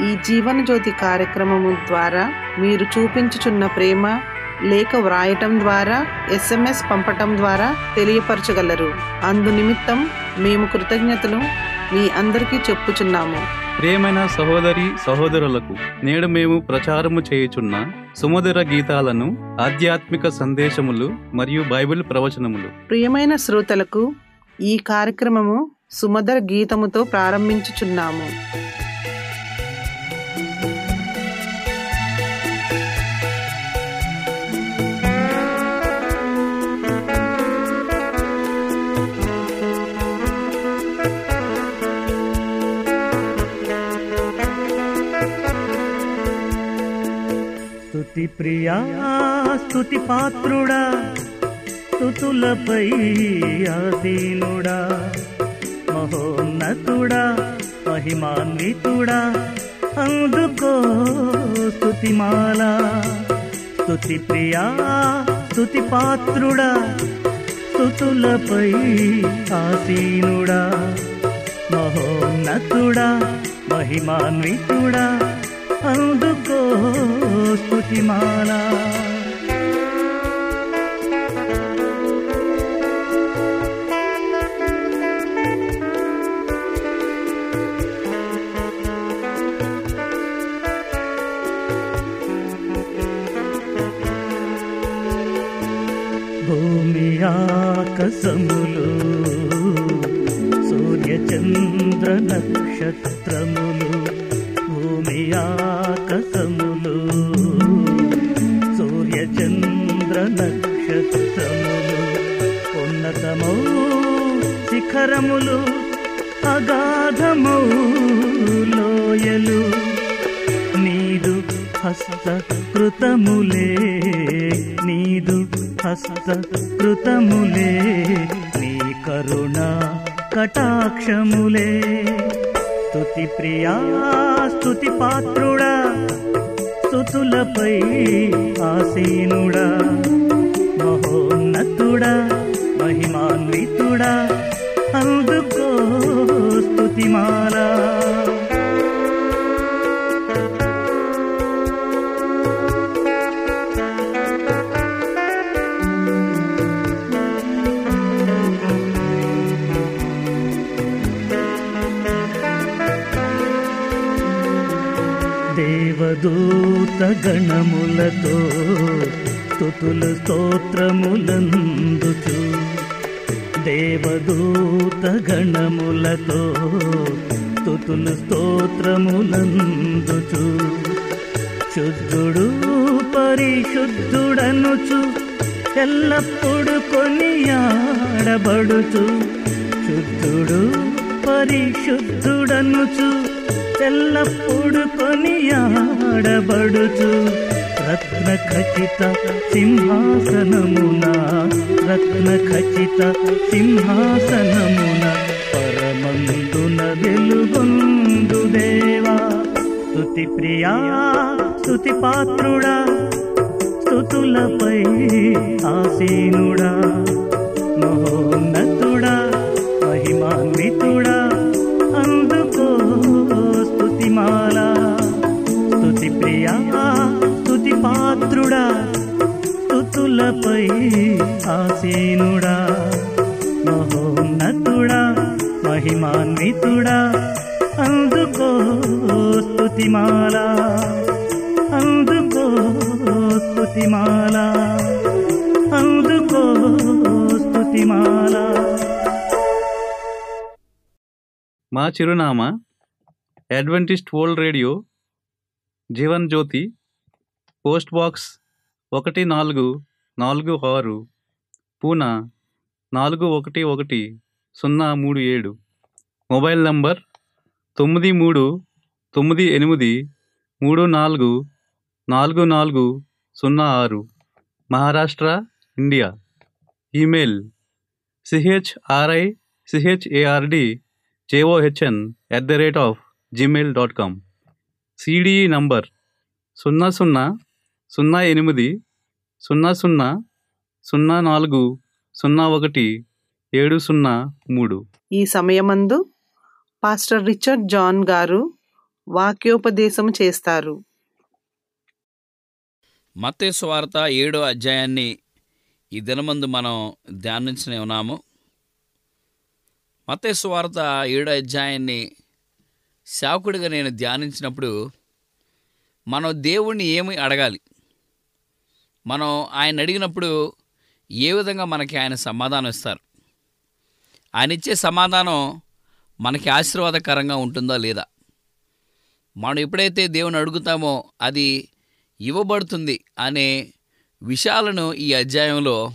ఈ జీవన జ్యోతి కార్యక్రమము ద్వారా మీరు చూపించుచున్న ప్రేమ లేఖ వ్రాయటం ద్వారా ఎస్ఎంఎస్ పంపటం ద్వారా తెలియపరచగలరు. అందు నిమిత్తం మేము కృతజ్ఞతలు మీ అందరికీ చెప్పుచున్నాము. ప్రియమైన సహోదరి సహోదరులకు నేడు మేము ప్రచారము చేయుచున్న సుమధుర గీతాలను ఆధ్యాత్మిక సందేశములు మరియు బైబిల్ ప్రవచనములు. ప్రియమైన శ్రోతలకు ఈ కార్యక్రమము సుమధుర గీతముతో ప్రారంభించుచున్నాము. స్తుతి ప్రియా స్తుతి పాత్రుడా స్తుతులపై ఆసీనుడా మహోన్నతుడా మహిమాన్వితుడా అందుకో స్తుతిమాల స్తుతి ప్రియా స్తుతి పాత్రుడా స్తుతులపై ఆసీనుడా మహోన్నతుడా మహిమాన్వితుడా అందు స్తుతిమాల భూమి ఆకసములు సూర్య నక్షత్రములు భూమి ఆకసములు శిఖరములు అగాధమౌ లోయలు. నీదు హస్త కృతములే నీదు హస్త కృతములే నీ కరుణ కటాక్షములే. స్తుతి ప్రియా స్తుతి పాత్రుడా స్తుతులపై ఆసీనుడా. మహోన్నతుడా మహిమాన్వితుడా స్తుతిమాలా దేవదూత గణములతో తుతులు స్తోత్రములందుచు దేవదూత గణములతో స్తుతుల స్తోత్రములందుచు. శుద్ధుడు పరిశుద్ధుడనుచు ఎల్లప్పుడు కొనియాడబడుచు. శుద్ధుడు పరిశుద్ధుడనుచు ఎల్లప్పుడు కొనియాడబడుచు. రత్న ఖచిత సింహాసనమున రత్న ఖచిత సింహాసనమున పరమందున వెలుగొందు దేవా. స్తుతి ప్రియా స్తుతి పాత్రుడా స్తుతులపై ఆసీనుడా. మహోన్నతుడా ఆసీనుడా మహోన్నతుడా మహిమాన్వితుడా అందుకో స్తుతిమాల స్తుతిమాల అందుకో స్తుతిమాల. మా చిరునామా Adventist World Radio Jeevan Jyoti post box ఒకటి నాలుగు నాలుగు ఆరు. పూనా? నాలుగు ఒకటి ఒకటి సున్నా మూడు ఏడు. మొబైల్ నంబర్ తొమ్మిది మూడు తొమ్మిది ఎనిమిది మూడు నాలుగు నాలుగు నాలుగు సున్నా ఆరు. Maharashtra India. Email CHRI CHARD JOHN at the rate of Gmail dot com CDE number సున్నా సున్నా సున్నా ఎనిమిది సున్నా సున్నా సున్నా నాలుగు సున్నా ఒకటి ఏడు సున్నా మూడు. ఈ సమయమందు పాస్టర్ రిచర్డ్ జాన్ గారు వాక్యోపదేశం చేస్తారు. మత్తేసు వార్త ఏడో అధ్యాయాన్ని ఈ దినమందు మనం ధ్యానించనే ఉన్నాము. మత్తేసు వార్త ఏడో అధ్యాయాన్ని శాకుడిగా నేను ధ్యానించినప్పుడు మనం దేవుణ్ణి ఏమి అడగాలి? మనం ఆయన అడిగినప్పుడు ఏ విధంగా మనకి ఆయన సమాధానం ఇస్తారు? ఆయన ఇచ్చే సమాధానం మనకి ఆశీర్వాదకరంగా ఉంటుందా లేదా? మనం ఎప్పుడైతే దేవుని అడుగుతామో అది ఇవ్వబడుతుంది అనే విషయాలను ఈ అధ్యాయంలో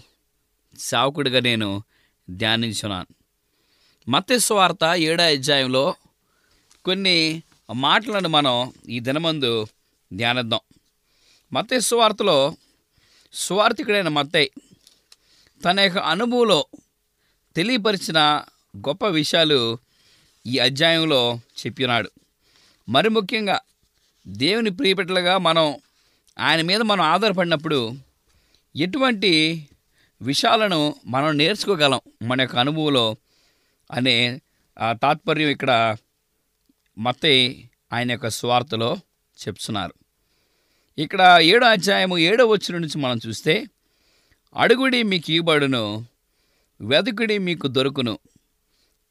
సావకుడిగా నేను ధ్యానించున్నాను. మత్స్వార్త ఏడా అధ్యాయంలో కొన్ని మాటలను మనం ఈ దినమందు ధ్యానిద్దాం. మత్స్వార్తలో స్వార్థికుడైన మత్తయ్య తన యొక్క అనుభవంలో తెలియపరిచిన గొప్ప విషయాలు ఈ అధ్యాయంలో చెప్పినాడు. మరి ముఖ్యంగా దేవుని ప్రియపెట్టలుగా మనం ఆయన మీద మనం ఆధారపడినప్పుడు ఎటువంటి విషయాలను మనం నేర్చుకోగలం మన యొక్క అనుభవంలో అనే ఆ తాత్పర్యం ఇక్కడ మత్తయి ఆయన యొక్క స్వార్థలో చెప్తున్నారు. ఇక్కడ ఏడో అధ్యాయము ఏడో వచ్చిన నుంచి మనం చూస్తే అడుగుడి మీకు ఇవ్వబడును వెదుకుడి మీకు దొరుకును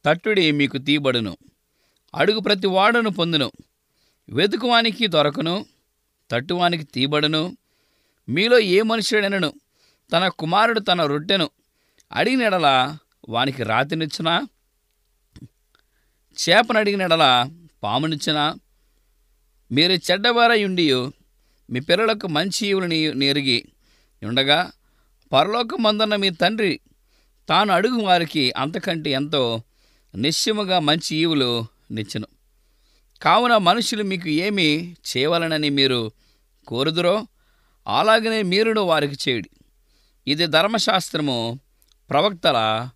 తట్టుడి మీకు తీయబడును. అడుగు ప్రతి వాడును పొందును. వెతుకువానికి దొరకను తట్టువానికి తీయబడును. మీలో ఏ మనుషుడనను తన కుమారుడు తన రొట్టెను అడిగినడల వానికి రాతినిచ్చునా? చేపను అడిగినడల పామునిచ్చునా? మీరు చెడ్డవారై ఉండి మీ పిల్లలకు మంచి ఈవులని నెరిగి ఉండగా పరలోకమందున్న మీ తండ్రి తాను అడుగు వారికి అంతకంటే ఎంతో నిశ్చయముగా మంచి ఈవులు నిచ్చెను. కావున మనుషులు మీకు ఏమి చేయవలనని మీరు కోరుదురో అలాగనే మీరును వారికి చేయుడి. ఇది ధర్మశాస్త్రము ప్రవక్తల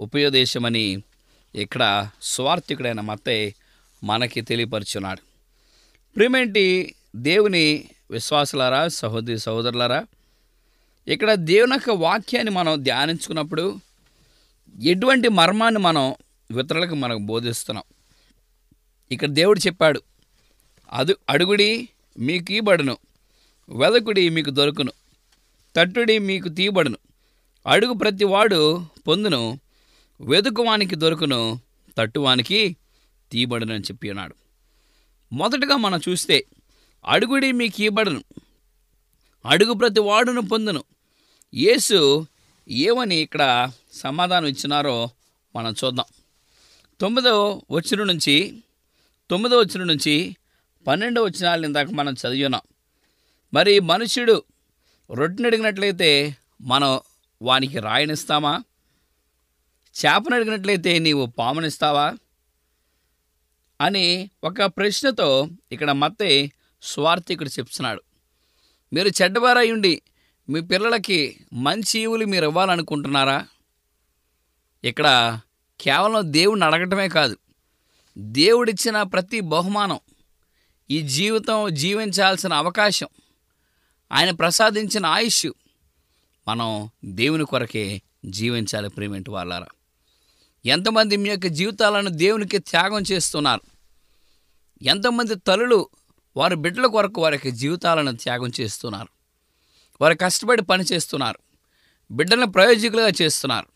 ఉపయోదేశమని ఇక్కడ స్వార్థికుడైన మత్తయ్య మనకి తెలియపరుచున్నాడు. ప్రియమేంటి దేవుని విశ్వాసులారా సహోదరి సహోదరులారా ఇక్కడ దేవుని యొక్క వాక్యాన్ని మనం ధ్యానించుకున్నప్పుడు ఎటువంటి మర్మాన్ని మనం ఇతరులకు మనకు బోధిస్తున్నాం. ఇక్కడ దేవుడు చెప్పాడు అదు అడుగుడి మీకు ఈబడును వెదకుడి మీకు దొరుకును తట్టుడి మీకు తీయబడును అడుగు ప్రతి వాడు పొందును వెదుకువానికి దొరుకును తట్టువానికి తీయబడును అని చెప్పి ఉన్నాడు మొదటగా మనం చూస్తే అడుగుడి మీకు ఇవ్వబడును అడుగు ప్రతి వాడును పొందును యేసు ఏమని ఇక్కడ సమాధానం ఇచ్చినారో మనం చూద్దాం. తొమ్మిదో వచ్చిన నుంచి తొమ్మిదో వచ్చిన నుంచి పన్నెండో వచ్చినాలు ఇందాక మనం చదివినాం. మరి మనుష్యుడు రొట్టెని అడిగినట్లయితే మనం వానికి రాయనిస్తామా? చేపను అడిగినట్లయితే నీవు పామునిస్తావా? అని ఒక ప్రశ్నతో ఇక్కడ మత్తే స్వార్థికుడు చెప్తున్నాడు. మీరు చెడ్డవారై ఉండి మీ పిల్లలకి మంచి ఈవులు మీరు ఇవ్వాలనుకుంటున్నారా? ఇక్కడ కేవలం దేవుడిని అడగటమే కాదు దేవుడిచ్చిన ప్రతి బహుమానం ఈ జీవితం జీవించాల్సిన అవకాశం ఆయన ప్రసాదించిన ఆయుష్ మనం దేవుని కొరకే జీవించాలి ప్రేమింటి వాళ్ళారా. ఎంతమంది మీ యొక్క జీవితాలను దేవునికి త్యాగం చేస్తున్నారు? ఎంతమంది తల్లులు వారి బిడ్డల కొరకు వారి యొక్క జీవితాలను త్యాగం చేస్తున్నారు? వారు కష్టపడి పని చేస్తున్నారు. బిడ్డలను ప్రయోజకులుగా చేస్తున్నారు.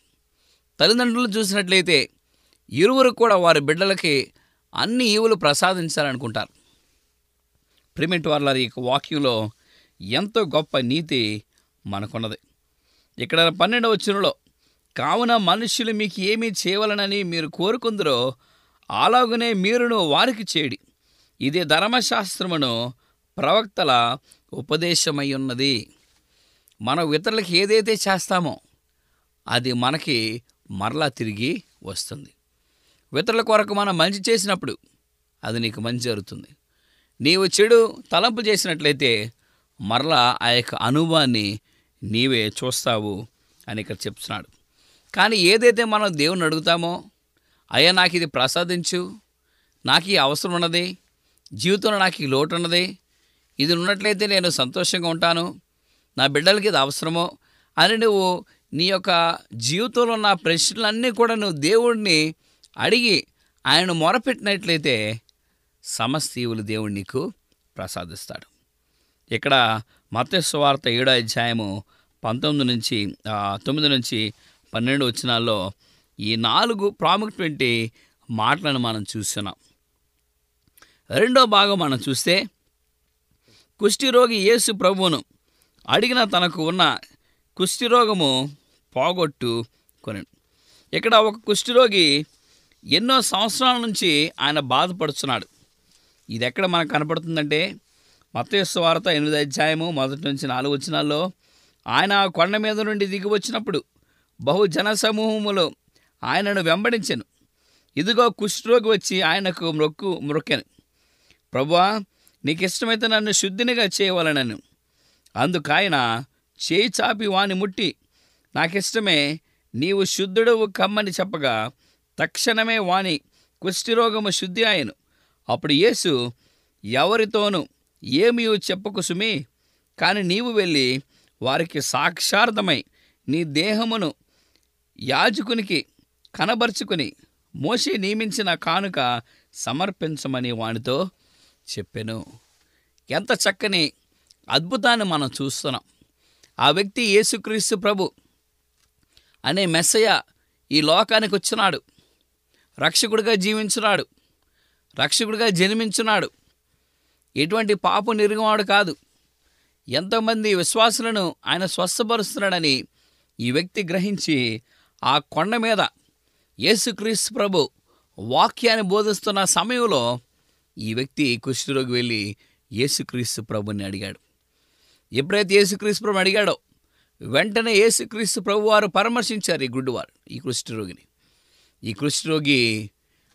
తల్లిదండ్రులు చూసినట్లయితే ఇరువురు కూడా వారి బిడ్డలకి అన్ని ఈవులు ప్రసాదించాలనుకుంటారు. ప్రిమిట్ వాళ్ళ ఈ వాక్యంలో ఎంతో గొప్ప నీతి మనకున్నది. ఇక్కడ పన్నెండవ చిరులో కావున మనుషులు మీకు ఏమీ చేయవలనని మీరు కోరుకుందరో అలాగనే మీరును వారికి చేయడి ఇది ధర్మశాస్త్రమును ప్రవక్తల ఉపదేశమై ఉన్నది. మనం ఇతరులకి ఏదైతే చేస్తామో అది మనకి మరలా తిరిగి వస్తుంది. ఇతరుల కొరకు మనం మంచి చేసినప్పుడు అది నీకు మంచి జరుగుతుంది. నీవు చెడు తలంపు చేసినట్లయితే మరలా ఆ యొక్క అనుభవాన్ని నీవే చూస్తావు అని ఇక్కడ చెప్తున్నాడు. కానీ ఏదైతే మనం దేవుని అడుగుతామో అయ్యా నాకు ఇది ప్రసాదించు నాకు ఈ అవసరం ఉన్నది జీవితంలో నాకు ఈ లోటు ఉన్నది ఇది ఉన్నట్లయితే నేను సంతోషంగా ఉంటాను నా బిడ్డలకి ఇది అవసరమో అని నువ్వు నీ యొక్క జీవితంలో ఉన్న ప్రశ్నలన్నీ కూడా నువ్వు దేవుడిని అడిగి ఆయన మొరపెట్టినట్లయితే సమస్తీవులు దేవుడు నీకు ప్రసాదిస్తాడు. ఇక్కడ మత్స్యవార్త ఏడో అధ్యాయము పంతొమ్మిది నుంచి తొమ్మిది నుంచి పన్నెండు వచ్చినాల్లో ఈ నాలుగు ప్రాముఖ్యమైన మాటలను మనం చూస్తున్నాం. రెండో భాగం మనం చూస్తే కుష్ఠిరోగి యేసు ప్రభువును అడిగిన తనకు ఉన్న కుష్ఠిరోగము పోగొట్టు కొని ఇక్కడ ఒక కుష్ఠిరోగి ఎన్నో సంవత్సరాల నుంచి ఆయన బాధపడుతున్నాడు ఇది ఎక్కడ మనకు కనపడుతుందంటే మతయస్సు వార్త ఎనిమిది అధ్యాయము మొదటి నుంచి నాలుగు వచ్చినాల్లో ఆయన కొండ మీద నుండి దిగి వచ్చినప్పుడు బహు సమూహములో ఆయనను వెంబడించెను. ఇదిగో కుష్ఠరోగి వచ్చి ఆయనకు మొక్కు మొక్కెను ప్రభువా నీకు ఇష్టమైతే నన్ను శుద్ధినిగా చేయవలనను. అందుకాయన చేయి చాపి వాని ముట్టి నాకిష్టమే నీవు శుద్ధుడవు కమ్మని చెప్పగా తక్షణమే వాని కుష్ఠిరోగము శుద్ధి ఆయను అప్పుడు యేసు ఎవరితోనూ ఏమీ చెప్పకు సుమి కానీ నీవు వెళ్ళి వారికి సాక్షార్థమై నీ దేహమును యాజకునికి కనబరుచుకుని మోషే నియమించిన కానుక సమర్పించమని వానితో చెప్పెను. ఎంత చక్కని అద్భుతాన్ని మనం చూస్తున్నాం. ఆ వ్యక్తి యేసుక్రీస్తు ప్రభు అనే మెస్సయ్య ఈ లోకానికి వచ్చినాడు. రక్షకుడిగా జీవించున్నాడు. రక్షకుడిగా జన్మించున్నాడు. ఎటువంటి పాపు నిర్గమాడు కాదు. ఎంతోమంది విశ్వాసులను ఆయన స్వస్థపరుస్తున్నాడని ఈ వ్యక్తి గ్రహించి ఆ కొండ మీద యేసుక్రీస్తు ప్రభు వాక్యాన్ని బోధిస్తున్న సమయంలో ఈ వ్యక్తి కుష్ఠరోగి వెళ్ళి యేసుక్రీస్తు ప్రభుని అడిగాడు. ఎప్పుడైతే యేసుక్రీస్తు ప్రభు అడిగాడో. వెంటనే యేసుక్రీస్తు ప్రభు వారు పరామర్శించారు ఈ గుడ్డివారు ఈ కుష్ఠరోగిని ఈ కుష్ఠరోగి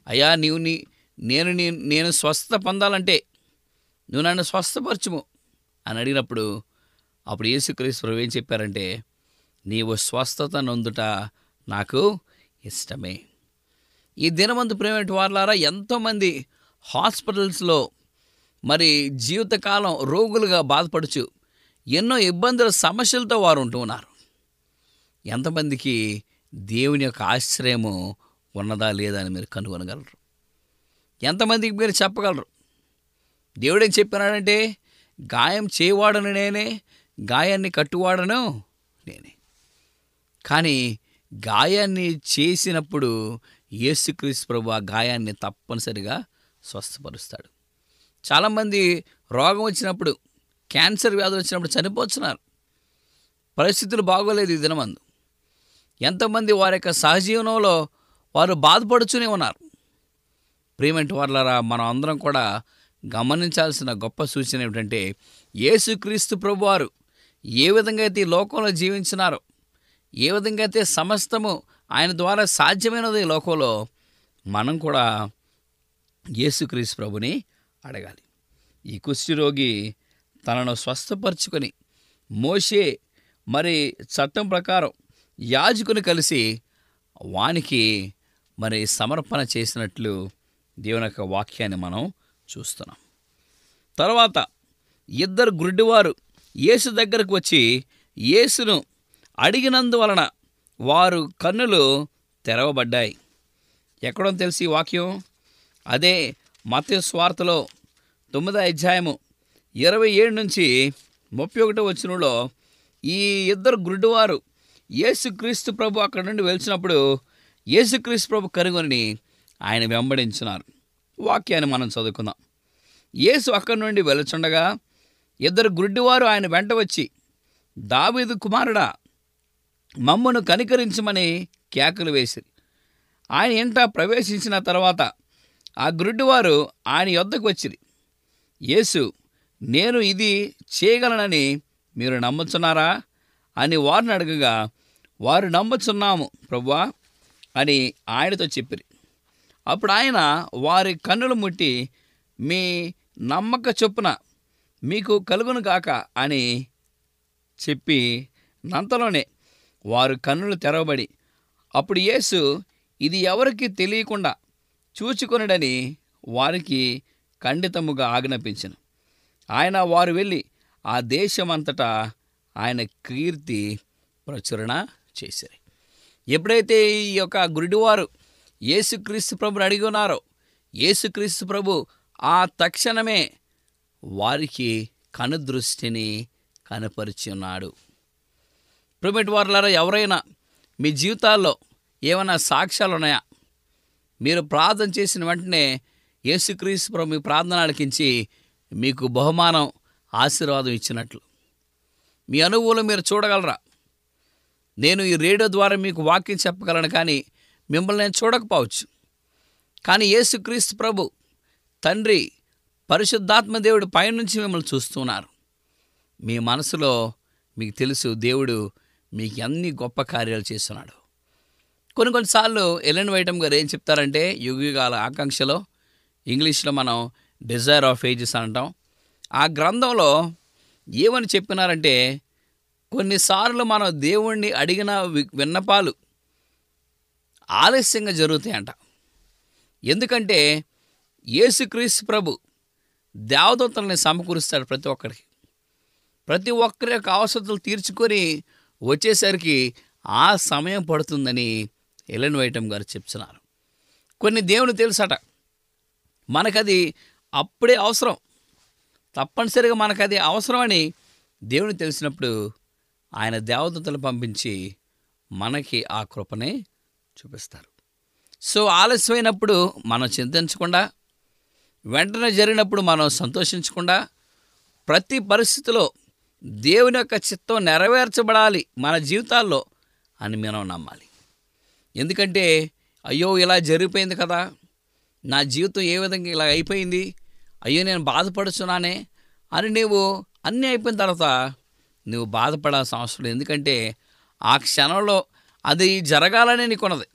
అయ్యా నీవు నీ నేను నీ నేను స్వస్థత పొందాలంటే నువ్వు నన్ను స్వస్థపరచుము అని అడిగినప్పుడు అప్పుడు యేసుక్రీస్తు ప్రభు ఏం చెప్పారంటే నీవు స్వస్థత నొందుట నాకు ఇష్టమే. ఈ దినమందు ప్రైవేట్ వార్లారా ఎంతోమంది హాస్పిటల్స్లో మరి జీవితకాలం రోగులుగా బాధపడుచు ఎన్నో ఇబ్బందుల సమస్యలతో వారు ఉంటూ ఉన్నారు. ఎంతమందికి దేవుని యొక్క ఆశ్రయము ఉన్నదా లేదా అని మీరు కనుగొనగలరు. ఎంతమందికి మీరు చెప్పగలరు. దేవుడేం చెప్పినాడంటే గాయం చేయవాడను నేనే గాయాన్ని కట్టువాడను నేనే. కానీ గాయాన్ని చేసినప్పుడు యేసుక్రీస్తు ప్రభు ఆ గాయాన్ని తప్పనిసరిగా స్వస్థపరుస్తాడు. చాలామంది రోగం వచ్చినప్పుడు క్యాన్సర్ వ్యాధులు వచ్చినప్పుడు చనిపోతున్నారు. పరిస్థితులు బాగోలేదు ఈ దినమందు. ఎంతమంది వారి యొక్క సహజీవనంలో వారు బాధపడుతూనే ఉన్నారు. ప్రియమెంట్ వాళ్ళరా మనం అందరం కూడా గమనించాల్సిన గొప్ప సూచన ఏమిటంటే యేసుక్రీస్తు ప్రభువారు ఏ విధంగా అయితే ఈ లోకంలో జీవించినారో ఏ విధంగా అయితే సమస్తము ఆయన ద్వారా సాధ్యమైనది ఈ లోకంలో మనం కూడా యేసుక్రీస్తు ప్రభుని అడగాలి. ఈ కుష్ఠిరోగి తనను స్వస్థపరుచుకొని మోషే మరి చట్టం ప్రకారం యాజకుని కలిసి వానికి మరి సమర్పణ చేసినట్లు దేవుని యొక్క వాక్యాన్ని మనం చూస్తున్నాం. తర్వాత ఇద్దరు గుడ్డివారు యేసు దగ్గరకు వచ్చి యేసును అడిగినందువలన వారు కన్నులు తెరవబడ్డాయి. ఎక్కడో తెలిసి ఈ వాక్యం? అదే మత స్వార్థలో తొమ్మిదో అధ్యాయము ఇరవై ఏడు నుంచి ముప్పై ఒకటో వచ్చినలో ఈ ఇద్దరు గురుడువారు యేసుక్రీస్తు ప్రభు అక్కడ నుండి వెలిచినప్పుడు యేసుక్రీస్తు ప్రభు కనుగొని ఆయన వెంబడించినారు. వాక్యాన్ని మనం చదువుకుందాం. యేసు అక్కడి నుండి వెలుచుండగా ఇద్దరు గుడ్డివారు ఆయన వెంట వచ్చి దావీదు కుమారుడా మమ్మను కనికరించమని కేకలు వేసిరి. ఆయన ఇంట ప్రవేశించిన తర్వాత ఆ గుడ్డివారు ఆయన యొద్దకు వచ్చిరి. యేసు నేను ఇది చేయగలనని మీరు నమ్ముచున్నారా? అని వారిని అడగగా వారు నమ్ముచున్నాము ప్రభువా అని ఆయనతో చెప్పిరి. అప్పుడు ఆయన వారి కన్నులు ముట్టి మీ నమ్మక చొప్పున మీకు కలుగును గాక అని చెప్పి నంతలోనే వారు కన్నులు తెరవబడి అప్పుడు యేసు ఇది ఎవరికి తెలియకుండా చూచుకొనడని వారికి ఖండితముగా ఆజ్ఞాపించను. ఆయన వారు వెళ్ళి ఆ దేశమంతటా ఆయన కీర్తి ప్రచురణ చేశారు. ఎప్పుడైతే ఈ యొక్క గురుడివారు యేసుక్రీస్తు ప్రభుని అడిగి ఉన్నారో యేసుక్రీస్తు ప్రభు ఆ తక్షణమే వారికి కనుదృష్టిని కనపరిచి ఉన్నాడు ప్రిమిట్ వారులారా ఎవరైనా మీ జీవితాల్లో ఏమైనా సాక్ష్యాలు ఉన్నాయా? మీరు ప్రార్థన చేసిన వెంటనే యేసుక్రీస్తు ప్రభు మీ ప్రార్థన అలికించి మీకు బహుమానం ఆశీర్వాదం ఇచ్చినట్లు. మీ అనుభవం మీరు చూడగలరా? నేను ఈ రేడియో ద్వారా మీకు వాక్యం చెప్పగలను కానీ మిమ్మల్ని నేను చూడకపోవచ్చు. కానీ యేసుక్రీస్తు ప్రభు తండ్రి పరిశుద్ధాత్మ దేవుడు పైనుంచి మిమ్మల్ని చూస్తున్నారు. మీ మనసులో మీకు తెలుసు దేవుడు మీకు అన్ని గొప్ప కార్యాలు చేస్తున్నాడు. కొన్ని కొన్నిసార్లు ఎలెన్ వైటమ్ గారు ఏం చెప్తారంటే యుగయుగాల ఆకాంక్షలో ఇంగ్లీష్లో మనం డిజైర్ ఆఫ్ ఏజెస్ అంటాం. ఆ గ్రంథంలో ఏమని చెప్పినారంటే కొన్నిసార్లు మనం దేవుణ్ణి అడిగిన వి- విన్నపాలు ఆలస్యంగా జరుగుతాయంట. ఎందుకంటే యేసుక్రీస్తు ప్రభు దేవదూతల్ని సమకూరుస్తాడు ప్రతి ఒక్కరికి ప్రతి ఒక్కరి యొక్క అవసరతలు తీర్చుకొని వచ్చేసరికి ఆ సమయం పడుతుందని ఎలెన్ వైటమ్ గారు చెప్తున్నారు. కొన్ని దేవుని తెలుసట మనకది అప్పుడే అవసరం. తప్పనిసరిగా మనకది అవసరమని దేవుని తెలిసినప్పుడు ఆయన దేవదూతలు పంపించి మనకి ఆ కృపనే చూపిస్తారు. సో ఆలస్యమైనప్పుడు మనం చింతించకుండా వెంటనే జరిగినప్పుడు మనం సంతోషించకుండా ప్రతి పరిస్థితిలో దేవుని యొక్క చిత్తం నెరవేర్చబడాలి మన జీవితాల్లో అని మనం నమ్మాలి. ఎందుకంటే అయ్యో ఇలా జరిగిపోయింది కదా నా జీవితం ఏ విధంగా ఇలా అయిపోయింది అయ్యో నేను బాధపడుచున్నానే అని నీవు అన్నీ అయిపోయిన తర్వాత నువ్వు బాధపడాల్సిన అవసరం లేదు. ఎందుకంటే ఆ క్షణంలో అది జరగాలనే నీకున్నది.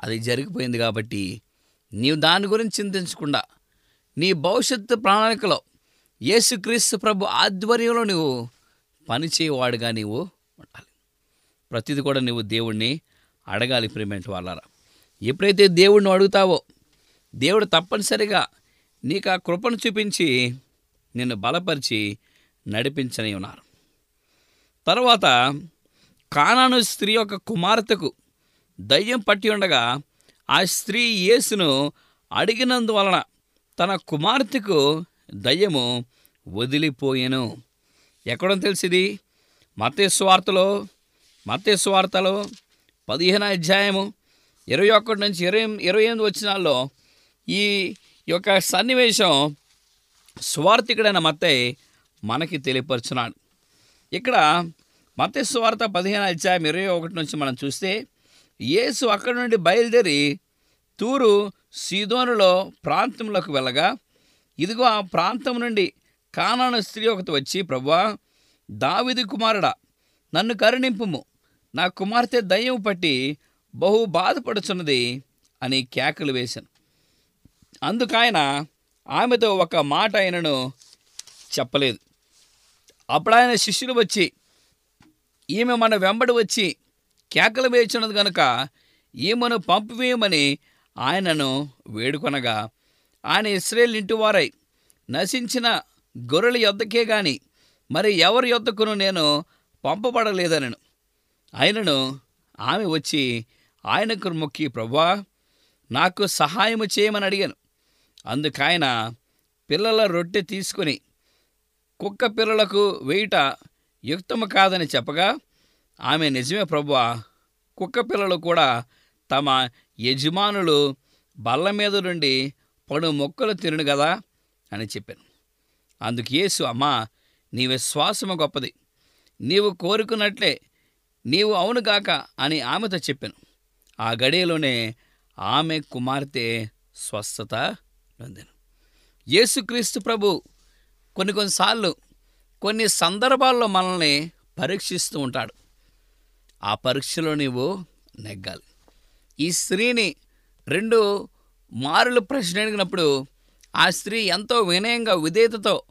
అది జరిగిపోయింది కాబట్టి నీవు దాని గురించి చింతించకుండా నీ భవిష్యత్తు ప్రణాళికలో యేసుక్రీస్తు ప్రభు ఆధ్వర్యంలో నువ్వు పనిచేయవాడుగా నీవు ఉండాలి. ప్రతిది కూడా నువ్వు దేవుణ్ణి అడగాలి ప్రేమెంట్ వాళ్ళరా ఎప్పుడైతే దేవుణ్ణి అడుగుతావో దేవుడు తప్పనిసరిగా నీకు ఆ కృపను చూపించి నిన్ను బలపరిచి నడిపించని ఉన్నారు. తర్వాత కానాను స్త్రీ యొక్క కుమార్తెకు దయ్యం పట్టి ఉండగా ఆ స్త్రీ యేసును అడిగినందువలన తన కుమార్తెకు దయ్యము వదిలిపోయెను. ఎక్కడో తెలిసింది మతేశ్వార్తలో మతేశ్వార్తలో పదిహేను అధ్యాయము ఇరవై ఒకటి నుంచి ఇరవై ఇరవై ఎనిమిది వచ్చినాల్లో ఈ ఈ యొక్క సన్నివేశం స్వార్థికుడైన మత్తయ్య మనకి తెలియపరుచున్నాడు. ఇక్కడ మత స్వార్థ పదిహేను అధ్యాయం ఇరవై ఒకటి నుంచి మనం చూస్తే యేసు అక్కడి నుండి బయలుదేరి తూరు సీదోనులో ప్రాంతంలోకి వెళ్ళగా ఇదిగో ఆ ప్రాంతం నుండి కానాను స్త్రీ ఒకటి వచ్చి ప్రభువా దావిది కుమారుడా నన్ను కరుణింపుము. నా కుమార్తె దయ్యం పట్టి బహు బాధపడుచున్నది అని కేకలు వేశాను. అందుకాయన ఆమెతో ఒక మాట ఆయనను చెప్పలేదు. అప్పుడు ఆయన శిష్యులు వచ్చి ఈమె మన వెంబడి వచ్చి కేకలు వేచున్నది గనుక ఈమెను పంపివేయమని ఆయనను వేడుకొనగా ఆయన ఇస్రేల్ ఇంటి వారై నశించిన గొర్రెల యొద్దకే గాని మరి ఎవరి యొద్దకును నేను పంపబడలేదనను. ఆయనను ఆమె వచ్చి ఆయనకు మొక్కి ప్రభా నాకు సహాయము చేయమని అడిగాను. అందుకాయన పిల్లల రొట్టె తీసుకుని కుక్క పిల్లలకు వేయుట యుక్తము కాదని చెప్పగా ఆమె నిజమే ప్రభువా. కుక్క పిల్లలు కూడా తమ యజమానులు బల్ల మీద నుండి పడు మొక్కలు తిరును కదా అని చెప్పాను. అందుకు యేసు అమ్మా నీ విశ్వాసము గొప్పది. నీవు కోరుకున్నట్లే నీవు అవును కాక అని ఆమెతో చెప్పాను. ఆ గడియలోనే ఆమె కుమార్తె స్వస్థత నొందెను యేసుక్రీస్తు ప్రభు కొన్ని కొన్నిసార్లు కొన్ని సందర్భాల్లో మనల్ని పరీక్షిస్తూ ఉంటాడు. ఆ పరీక్షలో నీవు నెగ్గాలి. ఈ స్త్రీని రెండు మారులు ప్రశ్న అడిగినప్పుడు ఆ స్త్రీ ఎంతో వినయంగా విధేయతతో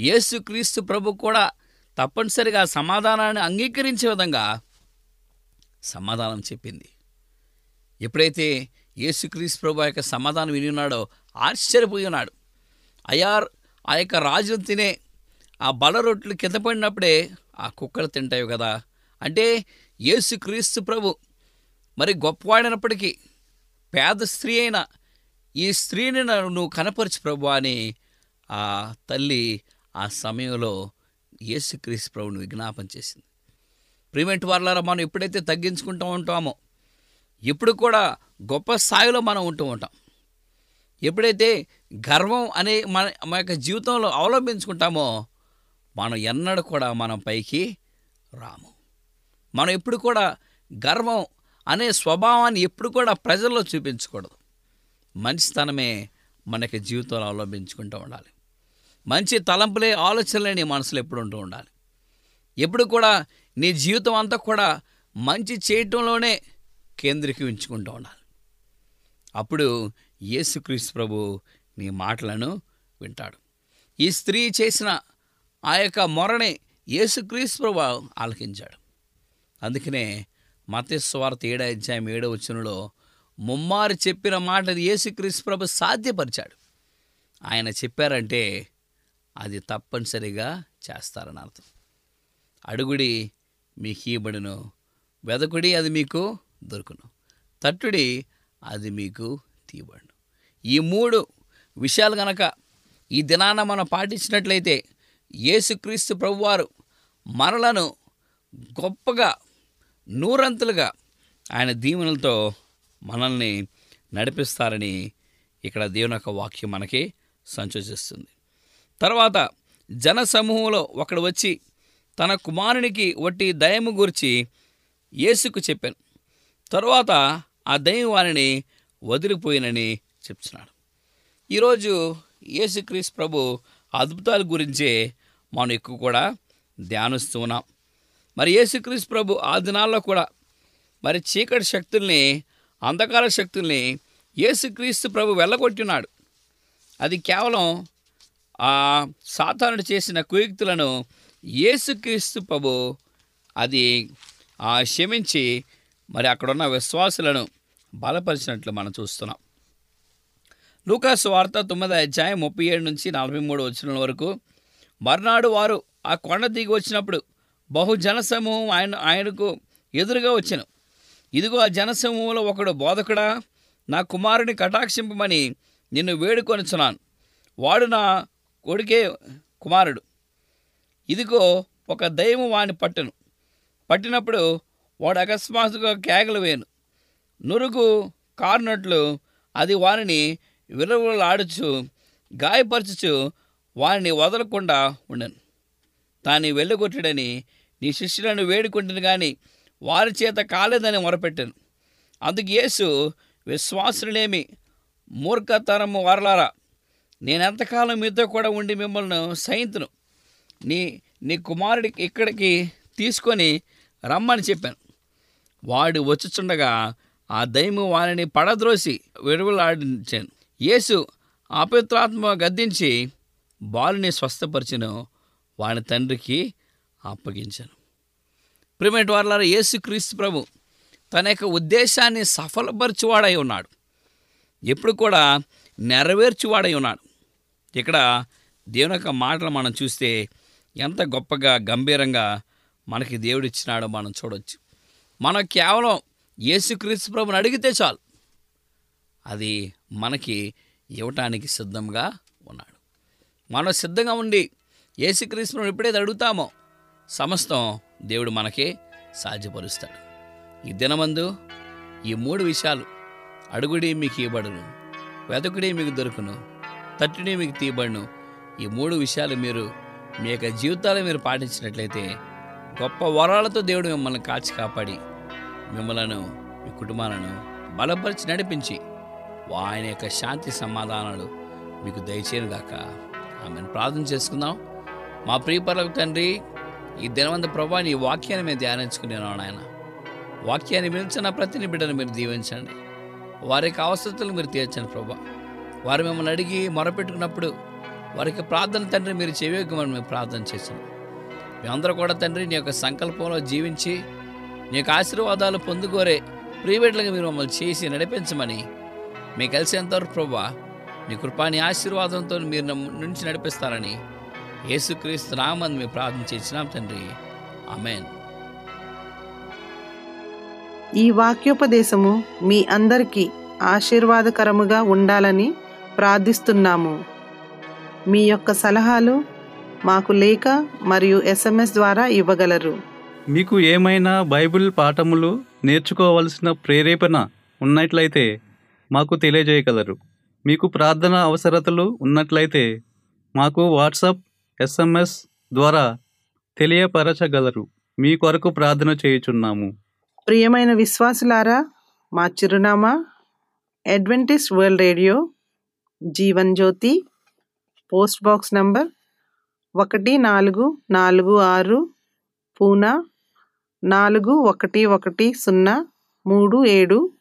యేసుక్రీస్తు ప్రభు కూడా తప్పనిసరిగా సమాధానాన్ని అంగీకరించే విధంగా సమాధానం చెప్పింది. ఎప్పుడైతే యేసుక్రీస్తు ప్రభు యొక్క సమాధానం విని ఉన్నాడో ఆశ్చర్యపోయి ఉన్నాడు ఆ యొక్క రాజును తినే ఆ బలరొట్టలు కింద పడినప్పుడే ఆ కుక్కలు తింటాయి కదా. అంటే యేసుక్రీస్తు ప్రభు మరి గొప్పవాడినప్పటికీ పేద స్త్రీ అయిన ఈ స్త్రీని నన్ను నువ్వు కనపరచు ప్రభు అని ఆ తల్లి ఆ సమయంలో యేసుక్రీస్తు ప్రభుని విజ్ఞాపన చేసింది. ప్రివెంట్ వాళ్ళారా మనం ఎప్పుడైతే తగ్గించుకుంటూ ఉంటామో ఇప్పుడు కూడా గొప్ప స్థాయిలో మనం ఉంటూ ఉంటాం. ఎప్పుడైతే గర్వం అనే మన మన యొక్క జీవితంలో అవలంబించుకుంటామో మనం ఎన్నడూ కూడా మనం పైకి రాము. మనం ఎప్పుడు కూడా గర్వం అనే స్వభావాన్ని ఎప్పుడు కూడా ప్రజల్లో చూపించకూడదు. మంచితనమే మనకి జీవితంలో అవలంబించుకుంటూ ఉండాలి. మంచి తలంపులే ఆలోచనలే నీ మనసులో ఎప్పుడు ఉంటూ ఉండాలి. ఎప్పుడు కూడా నీ జీవితం అంతా కూడా మంచి చేయటంలోనే కేంద్రీకరించుకుంటూ ఉండాలి. అప్పుడు యేసుక్రీస్తు ప్రభు నీ మాటలను వింటాడు. ఈ స్త్రీ చేసిన ఆ యొక్క మొరని యేసుక్రీస్తు ప్రభు ఆలకించాడు. అందుకనే మతస్వార్త ఏడా అధ్యాయం ఏడో వచనంలో ముమ్మారు చెప్పిన మాట యేసుక్రీస్తు ప్రభు సాధ్యపరిచాడు. ఆయన చెప్పారంటే అది తప్పనిసరిగా చేస్తారని అర్థం. అడుగుడి మీకు ఇవ్వబడును వెదకుడి అది మీకు దొరుకును. తట్టుడి అది మీకు తీయబడును. ఈ మూడు విషయాలు గనక ఈ దినాన మనం పాటించినట్లయితే యేసుక్రీస్తు ప్రభువారు మనలను గొప్పగా నూరంతులుగా ఆయన దీవెనలతో మనల్ని నడిపిస్తారని ఇక్కడ దేవుని యొక్క వాక్యం మనకి సంచోచిస్తుంది తర్వాత జన సమూహంలో ఒకడు వచ్చి తన కుమారునికి వట్టి దయము గురించి యేసుకు చెప్పాను. తరువాత ఆ దయ్యం వారిని వదిలిపోయినని చెప్తున్నాడు. ఈరోజు యేసుక్రీస్ ప్రభు అద్భుతాల గురించే మనం ఎక్కువ కూడా ధ్యానిస్తూ ఉన్నాం. మరి యేసుక్రీస్ ప్రభు ఆ దినాల్లో కూడా మరి చీకటి శక్తుల్ని అంధకార శక్తుల్ని యేసుక్రీస్తు ప్రభు వెళ్ళగొట్టినాడు. అది కేవలం ఆ సాతానుడు చేసిన కుయుక్తులను యేసుక్రీస్తు ప్రభు అది ఆ క్షమించి మరి అక్కడున్న విశ్వాసులను బలపరిచినట్లు మనం చూస్తున్నాం. లూకాసు వార్త తొమ్మిది అధ్యాయం ముప్పై ఏడు నుంచి నలభై మూడు వచ్చిన వరకు మర్నాడు వారు ఆ కొండ దిగి వచ్చినప్పుడు బహు జనసమూహం ఆయన ఆయనకు ఎదురుగా వచ్చాను. ఇదిగో ఆ జనసమూహంలో ఒకడు బోధకుడా నా కుమారుని కటాక్షింపమని నిన్ను వేడుకొనుచున్నాను. వాడు నా కొడుకే కుమారుడు. ఇదిగో ఒక దయ్యము వాని పట్టును. పట్టినప్పుడు వాడు అకస్మాత్తుగా కేకలు వేను నురుగు కారినట్లు అది వారిని విలువలాడుచు గాయపరచుచు వారిని వదలకుండా ఉండను. తాను వెళ్ళగొట్టడని నీ శిష్యులను వేడుకుంటుంది కానీ వారి చేత కాలేదని మొరపెట్టాను. అందుకు యేసు విశ్వాసులేమి మూర్ఖతరము వరలారా నేనెంతకాలం మీతో కూడా ఉండి మిమ్మల్ని సైంతును నీ నీ కుమారుడికి ఇక్కడికి తీసుకొని రమ్మని చెప్పాను. వాడు వచ్చుచుండగా ఆ దైము వారిని పడద్రోసి విడువలాడించాను. యేసు అపవిత్రాత్మ గద్దించి బాలుని స్వస్థపరిచను వాని తండ్రికి అప్పగించాను. ప్రిమేట్ వార్లారా యేసు క్రీస్తు ప్రభు తన యొక్క ఉద్దేశాన్ని సఫలపరచువాడై ఉన్నాడు. ఎప్పుడు కూడా నెరవేర్చువాడై ఉన్నాడు. ఇక్కడ దేవుని యొక్క మాటలు మనం చూస్తే ఎంత గొప్పగా గంభీరంగా మనకి దేవుడిచ్చినాడో మనం చూడొచ్చు. మనం కేవలం యేసుక్రీస్తు ప్రభుని అడిగితే చాలు. అది మనకి ఇవ్వటానికి సిద్ధంగా ఉన్నాడు. మనం సిద్ధంగా ఉండి యేసుక్రీస్తుని ఎప్పుడైతే అడుగుతామో సమస్తం దేవుడు మనకే సాధ్యపరుస్తాడు. ఈ దినమందు ఈ మూడు విషయాలు అడుగుడి మీకు ఇవ్వబడును వెతకుడి మీకు దొరుకును తట్టుడి మీకు తీయబడును. ఈ మూడు విషయాలు మీరు మీ యొక్క జీవితాలు మీరు పాటించినట్లయితే గొప్ప వరాలతో దేవుడు మిమ్మల్ని కాచి కాపాడి మిమ్మలను మీ కుటుంబాలను బలపరిచి నడిపించి ఆయన యొక్క శాంతి సమాధానాలు మీకు దయచేయను గాక ఆమెను. ప్రార్థన చేసుకుందాం. మా ప్రియపరకు తండ్రి ఈ దినవంత ప్రభా నీ వాక్యాన్ని మేము ధ్యానించుకునేనాం నాయన. వాక్యాన్ని పిలిచిన ప్రతిని బిడ్డను మీరు దీవించండి. వారి యొక్క అవసరతలు మీరు తీర్చండి ప్రభా. వారు మిమ్మల్ని అడిగి మొరపెట్టుకున్నప్పుడు వారికి ప్రార్థన తండ్రి మీరు చెవియొగ్గమని మేము ప్రార్థన చేసాం మేమందరూ కూడా తండ్రి నీ యొక్క సంకల్పంలో జీవించి నీకు ఆశీర్వాదాలు పొందుకోరే. ప్రియబిడ్డలుగా మీరు మమ్మల్ని చేసి నడిపించమని. మీకు కలిసేంతవరకు ప్రభా నీ కృపాని ఆశీర్వాదంతో మీరు నుంచి నడిపిస్తారని యేసుక్రీస్తు నామని మేము ప్రార్థన చేసినాం తండ్రి. అమెన్ ఈ వాక్యోపదేశము మీ అందరికీ ఆశీర్వాదకరముగా ఉండాలని ప్రార్థిస్తున్నాము. మీ యొక్క సలహాలు మాకు లేఖ మరియు ఎస్ఎంఎస్ ద్వారా ఇవ్వగలరు. మీకు ఏమైనా బైబిల్ పాఠములు నేర్చుకోవలసిన ప్రేరేపణ ఉన్నట్లయితే మాకు తెలియజేయగలరు. మీకు ప్రార్థన అవసరతలు ఉన్నట్లయితే మాకు వాట్సాప్ ఎస్ఎంఎస్ ద్వారా తెలియపరచగలరు. మీ కొరకు ప్రార్థన చేయుచున్నాము. ప్రియమైన విశ్వాసులారా మా చిరునామా Adventist World Radio Jeevan Jyoti post box number ఒకటి నాలుగు నాలుగు ఆరు పూనా నాలుగు ఒకటి ఒకటి సున్నా మూడు ఏడు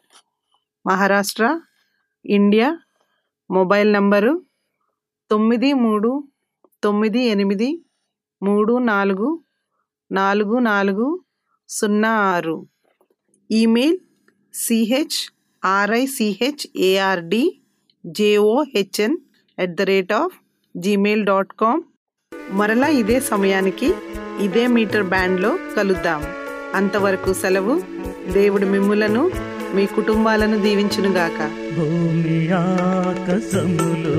మహారాష్ట్ర ఇండియా మొబైల్ నంబరు తొమ్మిది మూడు తొమ్మిది ఎనిమిది మూడు నాలుగు నాలుగు నాలుగు సున్నా ఆరు. Email CH RICH ARD JOHN at the rate of Gmail dot com మరలా ఇదే సమయానికి ఇదే మీటర్ బ్యాండ్లో కలుద్దాం. అంతవరకు సెలవు. దేవుడు మిమ్ములను మీ కుటుంబాలను దీవించునుగాక. భూమి ఆకాశములు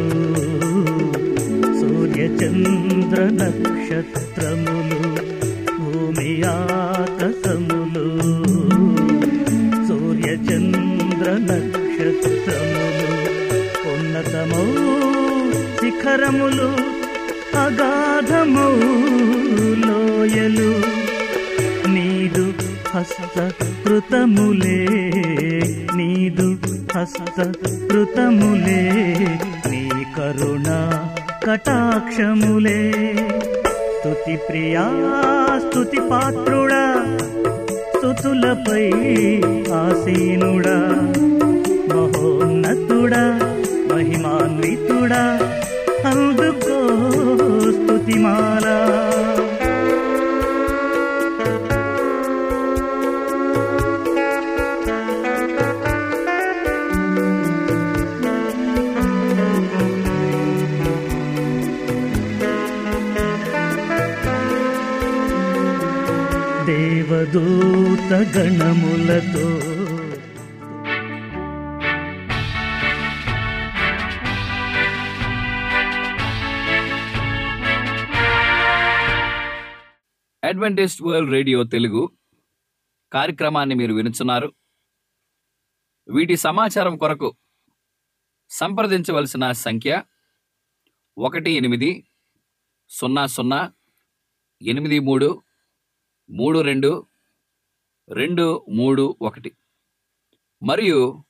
సూర్య చంద్ర నక్షత్రములు భూమి ఆకాశములు సూర్య చంద్ర నక్షత్రములు ఉన్నతమౌ శిఖరములు అగాధమౌ హస్తకృతములే నీదు హస్తకృతములే నీ కరుణ కటాక్షములే. స్తుతి ప్రియా స్తుతి పాత్రుడా స్తుతులపై ఆసీనుడా మహోన్నతుడా మహిమాన్వితుడా అందుకో స్తుతిమా గణములతో అడ్వెంటేజ్ వరల్డ్ రేడియో తెలుగు కార్యక్రమాన్ని మీరు వినుచున్నారు. వీటి సమాచారం కొరకు సంప్రదించవలసిన సంఖ్య ఒకటి ఎనిమిది సున్నా సున్నా ఎనిమిది మూడు మూడు రెండు రెండు మూడు ఒకటి. మరియు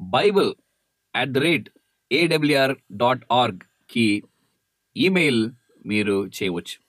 Bible at the rate AWR dot ఆర్గ్కి email మీరు చేయవచ్చు.